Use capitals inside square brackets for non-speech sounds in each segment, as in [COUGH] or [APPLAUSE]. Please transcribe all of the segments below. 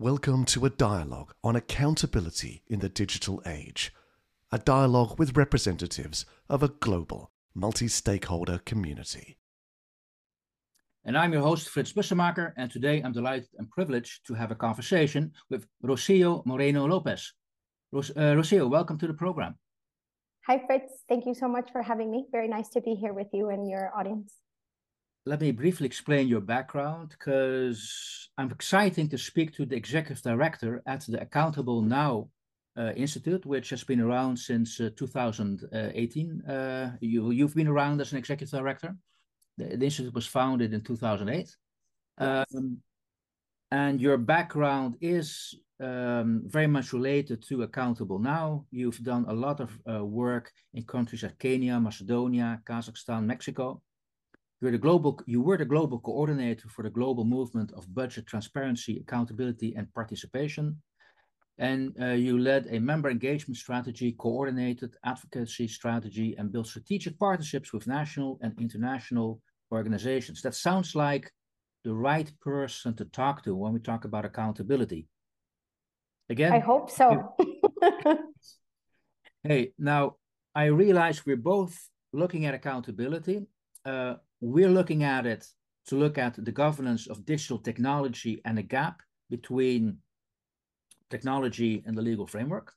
Welcome to a dialogue on accountability in the digital age. A dialogue with representatives of a global, multi stakeholder community. And I'm your host, Fritz Bussemaker, and today I'm delighted and privileged to have a conversation with Rocio Moreno Lopez. Ros- uh, Rocio, welcome to the program. Hi, Fritz. Thank you so much for having me. Very nice to be here with you and your audience. Let me briefly explain your background because I'm excited to speak to the executive director at the Accountable Now uh, Institute, which has been around since uh, 2018. Uh, you, you've been around as an executive director. The, the institute was founded in 2008. Um, and your background is um, very much related to Accountable Now. You've done a lot of uh, work in countries like Kenya, Macedonia, Kazakhstan, Mexico. You're the global, you were the global coordinator for the global movement of budget transparency, accountability, and participation. And uh, you led a member engagement strategy, coordinated advocacy strategy, and built strategic partnerships with national and international organizations. That sounds like the right person to talk to when we talk about accountability. Again, I hope so. [LAUGHS] hey, now I realize we're both looking at accountability. Uh, we're looking at it to look at the governance of digital technology and the gap between technology and the legal framework.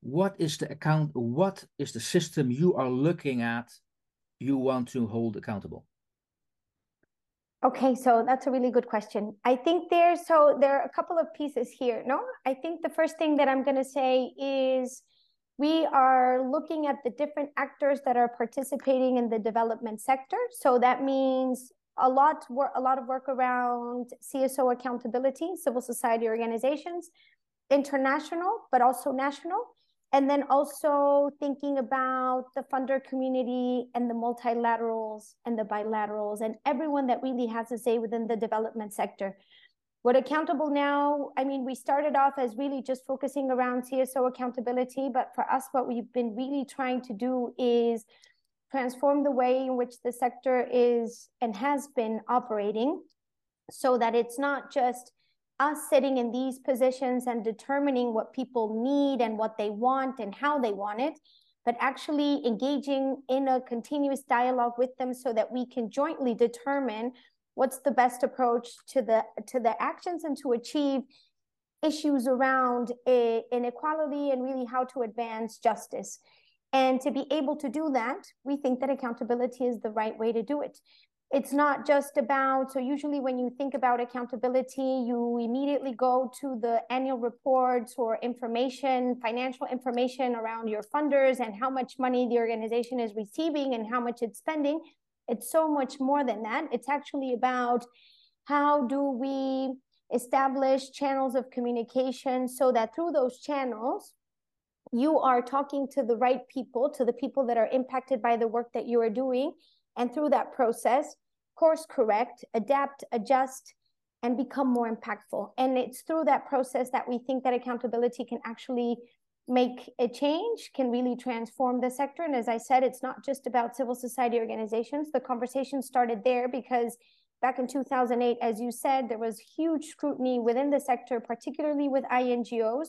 What is the account? What is the system you are looking at? You want to hold accountable. Okay, so that's a really good question. I think there's so there are a couple of pieces here. No, I think the first thing that I'm going to say is we are looking at the different actors that are participating in the development sector. So that means a lot a lot of work around CSO accountability, civil society organizations, international, but also national, and then also thinking about the funder community and the multilaterals and the bilaterals and everyone that really has a say within the development sector. What accountable now, I mean, we started off as really just focusing around CSO accountability, but for us, what we've been really trying to do is transform the way in which the sector is and has been operating so that it's not just us sitting in these positions and determining what people need and what they want and how they want it, but actually engaging in a continuous dialogue with them so that we can jointly determine what's the best approach to the to the actions and to achieve issues around a, inequality and really how to advance justice. And to be able to do that, we think that accountability is the right way to do it it's not just about so usually when you think about accountability you immediately go to the annual reports or information financial information around your funders and how much money the organization is receiving and how much it's spending it's so much more than that it's actually about how do we establish channels of communication so that through those channels you are talking to the right people to the people that are impacted by the work that you are doing and through that process, course correct, adapt, adjust, and become more impactful. And it's through that process that we think that accountability can actually make a change, can really transform the sector. And as I said, it's not just about civil society organizations. The conversation started there because back in 2008, as you said, there was huge scrutiny within the sector, particularly with INGOs.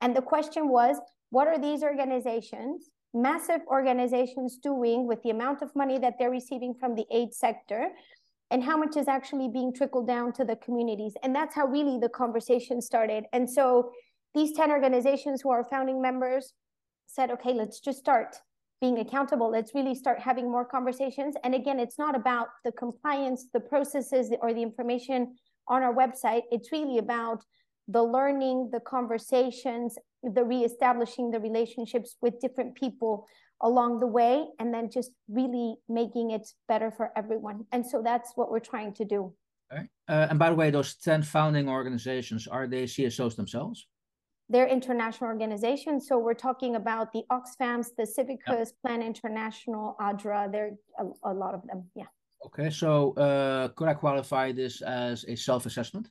And the question was, what are these organizations massive organizations doing with the amount of money that they're receiving from the aid sector and how much is actually being trickled down to the communities. And that's how really the conversation started. And so these 10 organizations who are founding members said, okay, let's just start being accountable. Let's really start having more conversations. And again, it's not about the compliance, the processes, or the information on our website. It's really about the learning, the conversations, the reestablishing the relationships with different people along the way, and then just really making it better for everyone. And so that's what we're trying to do. Okay. Uh, and by the way, those 10 founding organizations, are they CSOs themselves? They're international organizations. So we're talking about the Oxfams, the Civicus, Plan International, ADRA. There are a, a lot of them. Yeah. Okay. So uh, could I qualify this as a self assessment?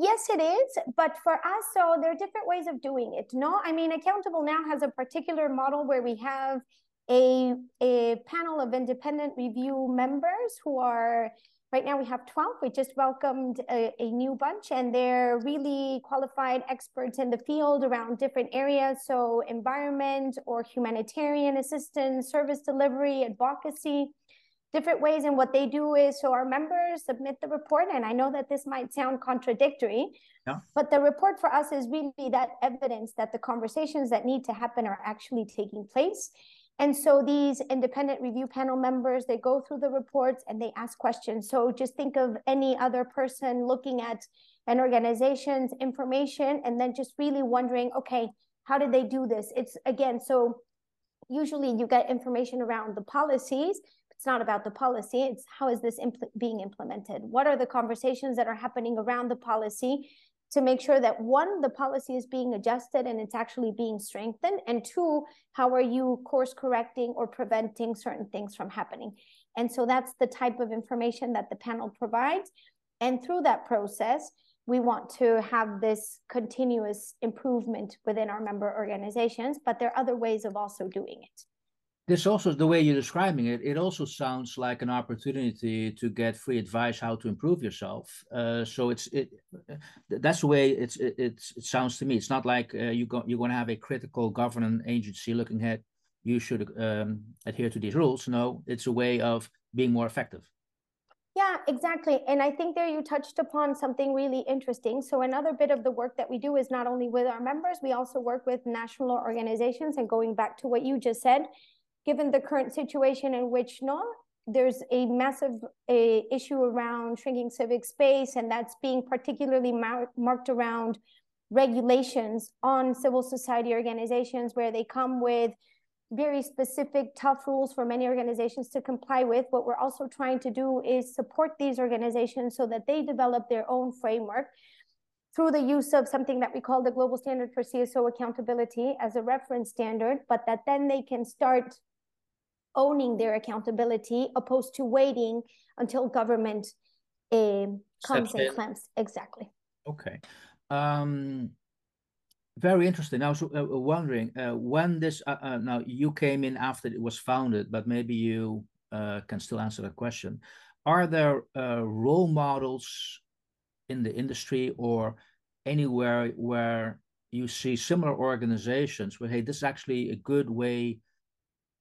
yes, it is. But for us, so there are different ways of doing it. No, I mean, Accountable Now has a particular model where we have a, a panel of independent review members who are Right now we have 12. We just welcomed a, a, new bunch and they're really qualified experts in the field around different areas. So environment or humanitarian assistance, service delivery, advocacy, different ways. And what they do is, so our members submit the report. And I know that this might sound contradictory, yeah. but the report for us is really that evidence that the conversations that need to happen are actually taking place and so these independent review panel members, they go through the reports and they ask questions. So just think of any other person looking at an organization's information and then just really wondering, okay, how did they do this? It's again, so usually you get information around the policies. It's not about the policy. It's how is this impl being implemented? What are the conversations that are happening around the policy? To make sure that one, the policy is being adjusted and it's actually being strengthened, and two, how are you course correcting or preventing certain things from happening? And so that's the type of information that the panel provides. And through that process, we want to have this continuous improvement within our member organizations, but there are other ways of also doing it this also the way you're describing it it also sounds like an opportunity to get free advice how to improve yourself uh, so it's it that's the way it's it, it's, it sounds to me it's not like uh, you go, you're going to have a critical governance agency looking at you should um, adhere to these rules no it's a way of being more effective yeah, exactly. And I think there you touched upon something really interesting. So, another bit of the work that we do is not only with our members, we also work with national organizations. And going back to what you just said, given the current situation in which no there's a massive a issue around shrinking civic space and that's being particularly mar marked around regulations on civil society organizations where they come with very specific tough rules for many organizations to comply with. What we're also trying to do is support these organizations so that they develop their own framework through the use of something that we call the global standard for CSO accountability as a reference standard, but that then they can start owning their accountability opposed to waiting until government uh, comes and clamps. Exactly. Okay. Um very interesting. I was uh, wondering uh, when this uh, uh, now you came in after it was founded but maybe you uh, can still answer that question. Are there uh, role models in the industry or anywhere where you see similar organizations where hey this is actually a good way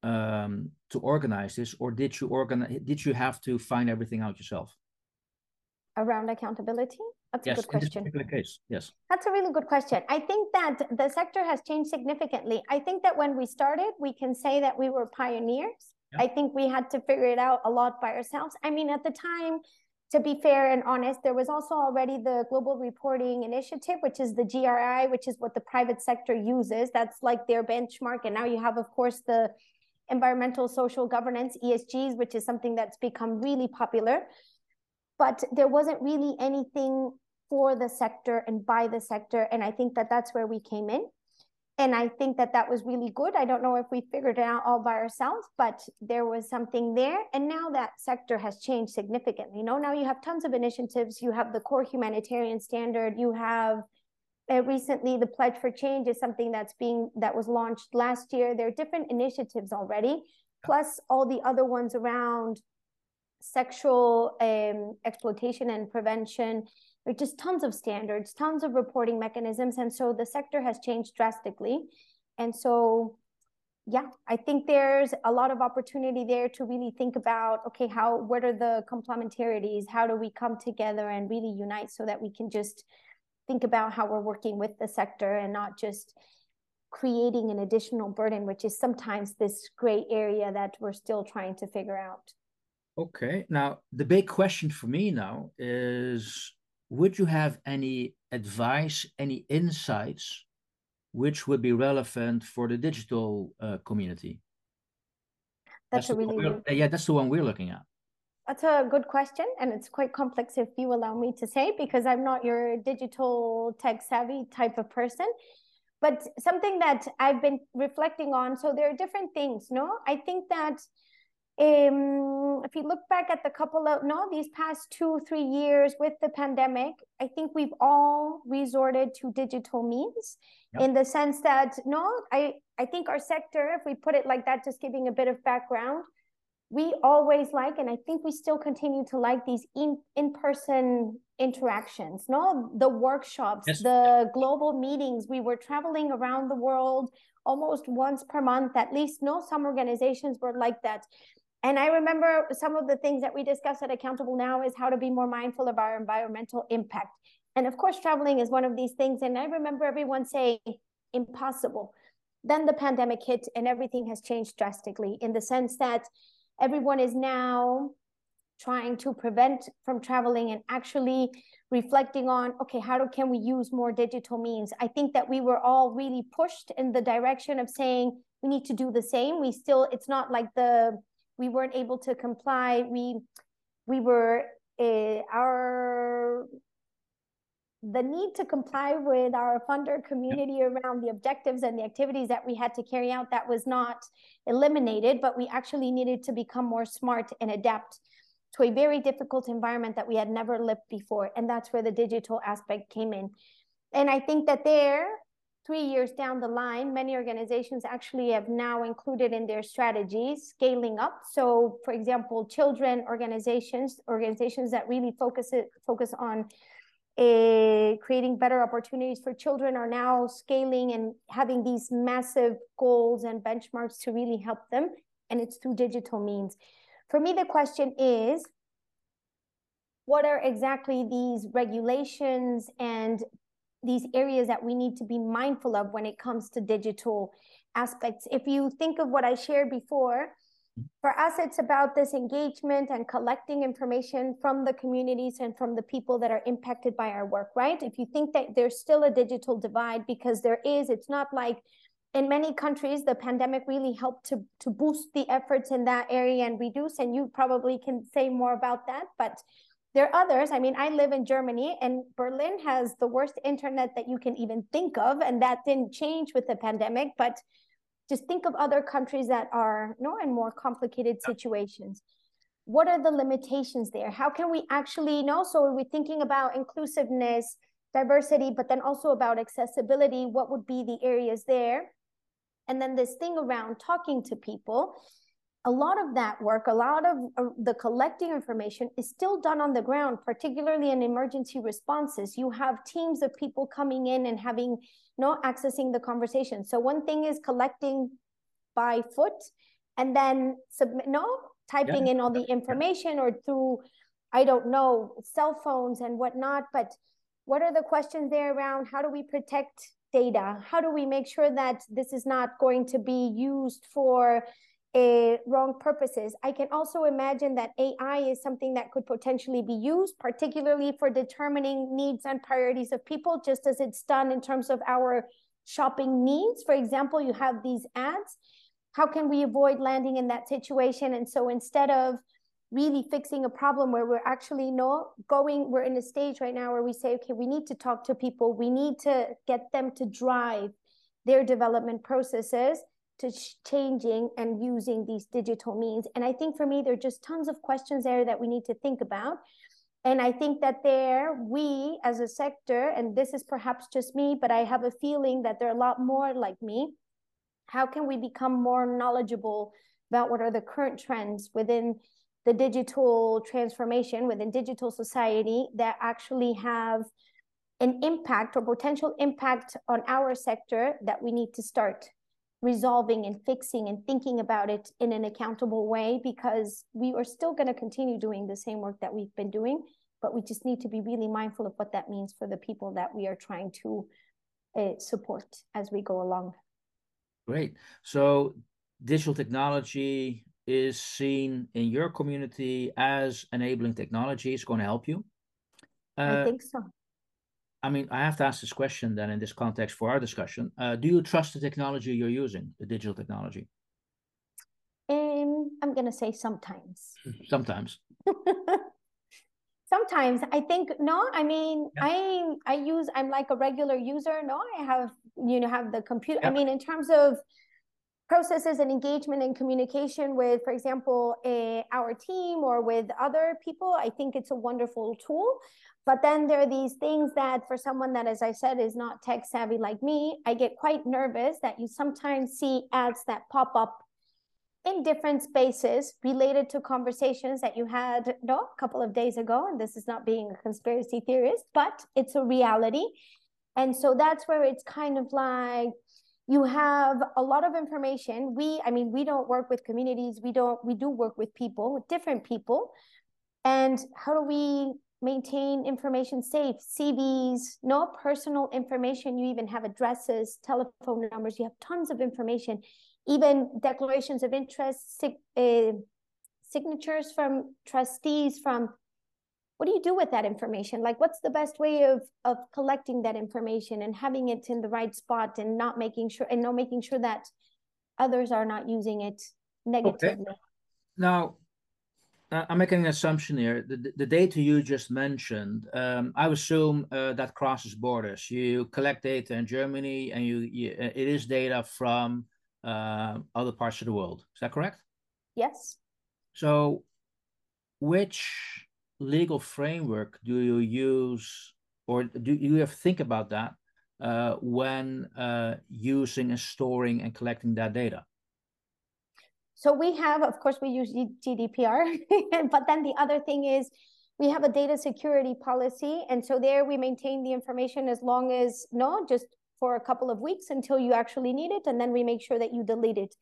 um, to organize this, or did you organize? Did you have to find everything out yourself? Around accountability, that's yes, a good question. In this particular case, yes. That's a really good question. I think that the sector has changed significantly. I think that when we started, we can say that we were pioneers. Yeah. I think we had to figure it out a lot by ourselves. I mean, at the time, to be fair and honest, there was also already the Global Reporting Initiative, which is the GRI, which is what the private sector uses. That's like their benchmark. And now you have, of course, the environmental social governance, ESGs, which is something that's become really popular. But there wasn't really anything for the sector and by the sector. And I think that that's where we came in. And I think that that was really good. I don't know if we figured it out all by ourselves, but there was something there. And now that sector has changed significantly. You know, now you have tons of initiatives. You have the core humanitarian standard. You have uh, recently the pledge for change is something that's being that was launched last year. There are different initiatives already plus all the other ones around sexual um, exploitation and prevention. There are just tons of standards tons of reporting mechanisms and so the sector has changed drastically. And so yeah i think there's a lot of opportunity there to really think about okay how what are the complementarities? How do we come together and really unite so that we can just think about how we're working with the sector and not just creating an additional burden, which is sometimes this gray area that we're still trying to figure out. Okay. Now, the big question for me now is would you have any advice, any insights which would be relevant for the digital uh, community? That's, that's a really yeah, that's the one we're looking at. That's a good question, and it's quite complex if you allow me to say, because I'm not your digital tech savvy type of person. But something that I've been reflecting on, so there are different things, no? I think that um, if you look back at the couple of no these past two three years with the pandemic i think we've all resorted to digital means yep. in the sense that no i i think our sector if we put it like that just giving a bit of background we always like, and I think we still continue to like these in in person interactions. No, the workshops, yes. the global meetings. We were traveling around the world almost once per month, at least. No, some organizations were like that. And I remember some of the things that we discussed at Accountable Now is how to be more mindful of our environmental impact. And of course, traveling is one of these things. And I remember everyone saying, impossible. Then the pandemic hit and everything has changed drastically in the sense that everyone is now trying to prevent from traveling and actually reflecting on okay how do, can we use more digital means? I think that we were all really pushed in the direction of saying we need to do the same. We still it's not like the we weren't able to comply. We we were uh, our the need to comply with our funder community yep. around the objectives and the activities that we had to carry out that was not eliminated but we actually needed to become more smart and adapt to a very difficult environment that we had never lived before and that's where the digital aspect came in and i think that there three years down the line many organizations actually have now included in their strategies scaling up so for example children organizations organizations that really focus it focus on uh, creating better opportunities for children are now scaling and having these massive goals and benchmarks to really help them. And it's through digital means. For me, the question is what are exactly these regulations and these areas that we need to be mindful of when it comes to digital aspects? If you think of what I shared before, for us, it's about this engagement and collecting information from the communities and from the people that are impacted by our work, right? If you think that there's still a digital divide, because there is, it's not like in many countries, the pandemic really helped to, to boost the efforts in that area and reduce, and you probably can say more about that. But there are others. I mean, I live in Germany, and Berlin has the worst internet that you can even think of, and that didn't change with the pandemic. But just think of other countries that are you know, in more complicated situations. What are the limitations there? How can we actually know? So we're thinking about inclusiveness, diversity, but then also about accessibility. What would be the areas there? And then this thing around talking to people a lot of that work, a lot of uh, the collecting information is still done on the ground, particularly in emergency responses. You have teams of people coming in and having no accessing the conversation. So one thing is collecting by foot and then submit no typing yeah. in all the information or through I don't know cell phones and whatnot. But what are the questions there around how do we protect data? How do we make sure that this is not going to be used for uh, wrong purposes. I can also imagine that AI is something that could potentially be used, particularly for determining needs and priorities of people, just as it's done in terms of our shopping needs. For example, you have these ads. How can we avoid landing in that situation? And so instead of really fixing a problem where we're actually no going, we're in a stage right now where we say, okay, we need to talk to people, we need to get them to drive their development processes to changing and using these digital means. And I think for me, there are just tons of questions there that we need to think about. And I think that there, we as a sector, and this is perhaps just me, but I have a feeling that there are a lot more like me. How can we become more knowledgeable about what are the current trends within the digital transformation, within digital society that actually have an impact or potential impact on our sector that we need to start resolving and fixing and thinking about it in an accountable way because we are still going to continue doing the same work that we've been doing but we just need to be really mindful of what that means for the people that we are trying to uh, support as we go along. Great. So digital technology is seen in your community as enabling technology. Is going to help you. Uh, i think so I mean, I have to ask this question then in this context for our discussion. Uh, do you trust the technology you're using, the digital technology? Um, I'm going to say sometimes. Sometimes. [LAUGHS] sometimes I think no. I mean, yeah. I I use. I'm like a regular user. No, I have you know have the computer. Yeah. I mean, in terms of processes and engagement and communication with, for example, a, our team or with other people, I think it's a wonderful tool. But then there are these things that for someone that, as I said, is not tech savvy like me, I get quite nervous that you sometimes see ads that pop up in different spaces related to conversations that you had no, a couple of days ago. And this is not being a conspiracy theorist, but it's a reality. And so that's where it's kind of like you have a lot of information. We, I mean, we don't work with communities. We don't, we do work with people, different people. And how do we maintain information safe? CVs, no personal information. You even have addresses, telephone numbers. You have tons of information even declarations of interest, sig uh, signatures from trustees, from what do you do with that information? Like, what's the best way of of collecting that information and having it in the right spot and not making sure and not making sure that others are not using it negatively. Okay. Now, I'm making an assumption here. The, the data you just mentioned, um, I assume uh, that crosses borders. You collect data in Germany, and you, you it is data from uh, other parts of the world. Is that correct? Yes. So, which legal framework do you use, or do you have think about that uh, when uh, using and storing and collecting that data? So we have, of course, we use GDPR, [LAUGHS] but then the other thing is we have a data security policy, and so there we maintain the information as long as no, just for a couple of weeks until you actually need it and then we make sure that you delete it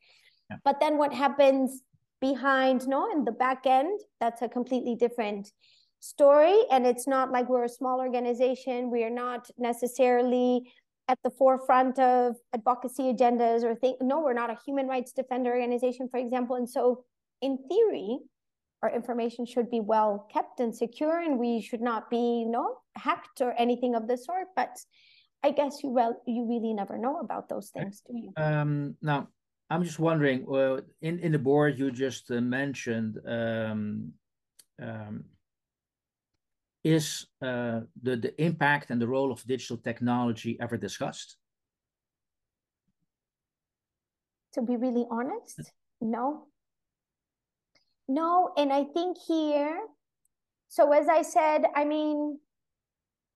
yeah. but then what happens behind no in the back end that's a completely different story. And it's not like we're a small organization. We are not necessarily at the forefront of advocacy agendas or think no we're not a human rights defender organization for example. And so in theory our information should be well kept and secure and we should not be you know hacked or anything of the sort. But I guess you well you really never know about those things, do you? Um, now, I'm just wondering. Well, in in the board you just uh, mentioned, um, um, is uh, the the impact and the role of digital technology ever discussed? To be really honest, no. No, and I think here, so as I said, I mean,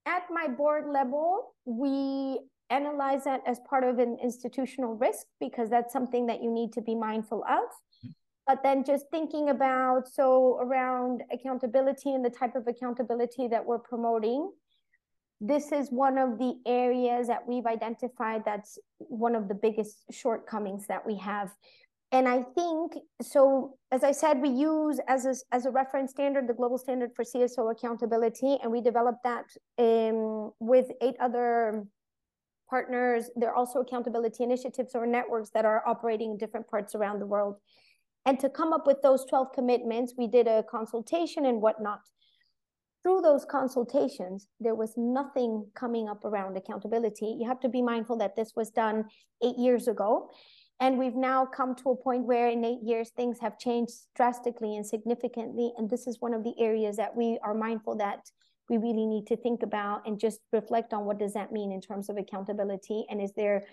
at my board level, we analyze that as part of an institutional risk because that's something that you need to be mindful of. But then just thinking about so around accountability and the type of accountability that we're promoting, this is one of the areas that we've identified that's one of the biggest shortcomings that we have and I think so. As I said, we use as a, as a reference standard the global standard for CSO accountability, and we developed that um, with eight other partners. There are also accountability initiatives or networks that are operating in different parts around the world. And to come up with those 12 commitments, we did a consultation and whatnot. Through those consultations, there was nothing coming up around accountability. You have to be mindful that this was done eight years ago. And we've now come to a point where in eight years, things have changed drastically and significantly. And this is one of the areas that we are mindful that we really need to think about and just reflect on what does that mean in terms of accountability? And is there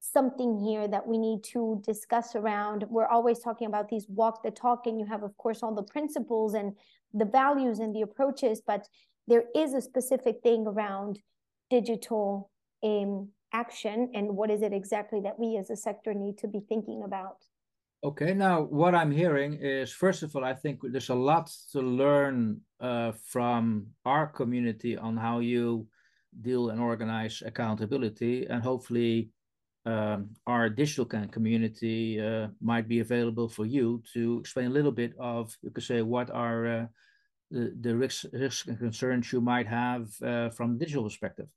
something here that we need to discuss around? We're always talking about these walk the talk and you have of course all the principles and the values and the approaches but there is a specific thing around digital um, action and what is it exactly that we as a sector need to be thinking about okay now what i'm hearing is first of all i think there's a lot to learn uh, from our community on how you deal and organize accountability and hopefully um, our digital community uh, might be available for you to explain a little bit of you could say what are uh, the, the risks, risks and concerns you might have uh, from digital perspective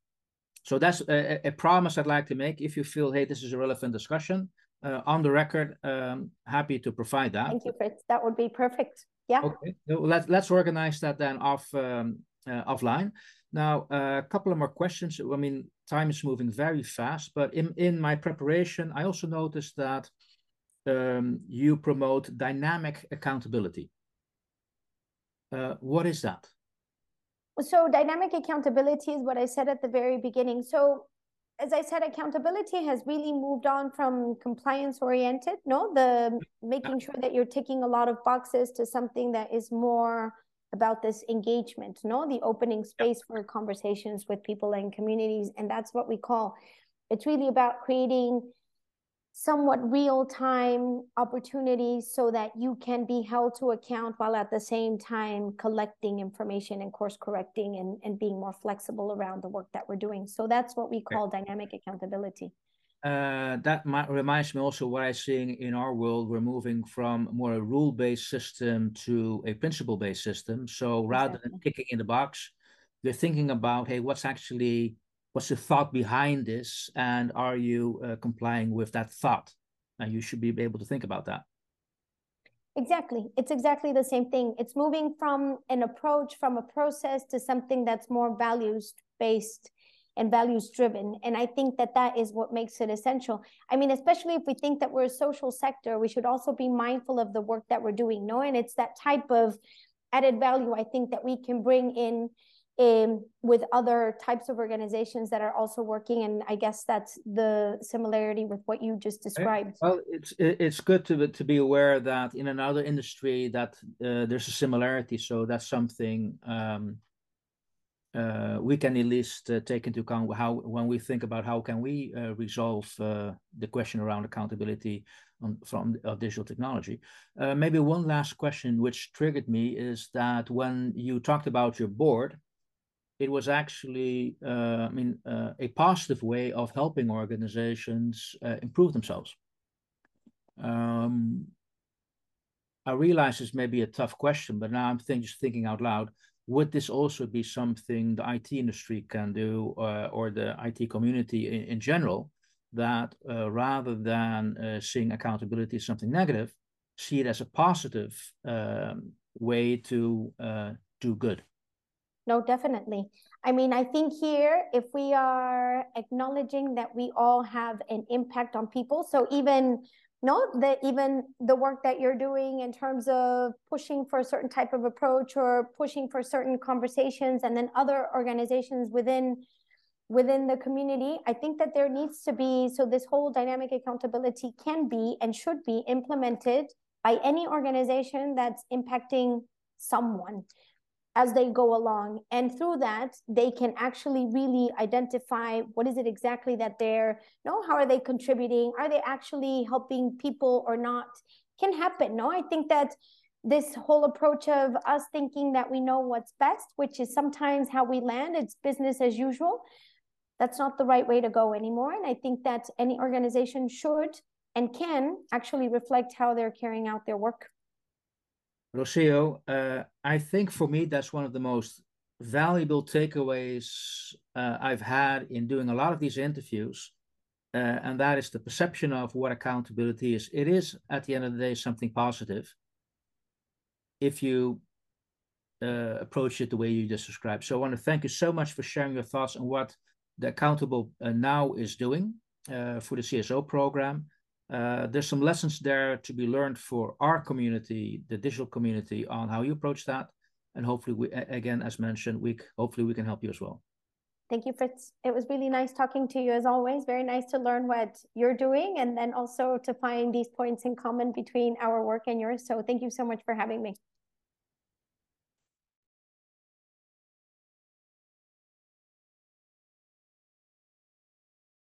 so that's a, a, promise I'd like to make. If you feel, hey, this is a relevant discussion uh, on the record, um, happy to provide that. Thank you, Fritz. That would be perfect. Yeah. Okay. So let's let's organize that then off um, uh, offline. Now, uh, a couple of more questions. I mean, time is moving very fast, but in in my preparation, I also noticed that um, you promote dynamic accountability. Uh, what is that? so dynamic accountability is what I said at the very beginning. So as I said, accountability has really moved on from compliance oriented, no, the making sure that you're ticking a lot of boxes to something that is more about this engagement, no, the opening space for conversations with people and communities. And that's what we call. It's really about creating somewhat real-time opportunities so that you can be held to account while at the same time collecting information and course correcting and, and being more flexible around the work that we're doing. So that's what we call okay. dynamic accountability. Uh, that reminds me also what I'm seeing in our world. We're moving from more a rule-based system to a principle-based system. So rather exactly. than kicking in the box, they're thinking about, hey, what's actually what's the thought behind this? And are you uh, complying with that thought? And you should be able to think about that. Exactly. It's exactly the same thing. It's moving from an approach from a process to something that's more values based and values driven and i think that that is what makes it essential. I mean especially if we think that we're a social sector we should also be mindful of the work that we're doing no and it's that type of added value i think that we can bring in um, with other types of organizations that are also working and i guess that's the similarity with what you just described well it's it's good to to be aware that in another industry that uh, there's a similarity so that's something um, uh, we can at least uh, take into account how when we think about how can we uh, resolve uh, the question around accountability on, from of digital technology. Uh, maybe one last question which triggered me is that when you talked about your board, it was actually, uh, I mean, uh, a positive way of helping organizations uh, improve themselves. Um, I realize this may be a tough question, but now I'm think, just thinking out loud. Would this also be something the IT industry can do, uh, or the IT community in, in general, that uh, rather than uh, seeing accountability as something negative, see it as a positive um, way to do good? No, definitely. I mean, I think here, if we are acknowledging that we all have an impact on people, so even no, that even the work that you're doing in terms of pushing for a certain type of approach or pushing for certain conversations, and then other organizations within within the community, I think that there needs to be so this whole dynamic accountability can be and should be implemented by any organization that's impacting someone as they go along. And through that, they can actually really identify what is it exactly that they're, you know, how are they contributing? Are they actually helping people or not? Can happen. No, I think that this whole approach of us thinking that we know what's best, which is sometimes how we land, it's business as usual. That's not the right way to go anymore. And I think that any organization should and can actually reflect how they're carrying out their work. Rocio, uh, I think for me, that's one of the most valuable takeaways uh, I've had in doing a lot of these interviews. Uh, and that is the perception of what accountability is. It is, at the end of the day, something positive if you uh, approach it the way you just described. So I want to thank you so much for sharing your thoughts on what the Accountable uh, Now is doing uh, for the CSO program. Uh, there's some lessons there to be learned for our community, the digital community, on how you approach that. And hopefully, we again, as mentioned, we hopefully we can help you as well. Thank you, Fritz. It was really nice talking to you as always. Very nice to learn what you're doing and then also to find these points in common between our work and yours. So thank you so much for having me.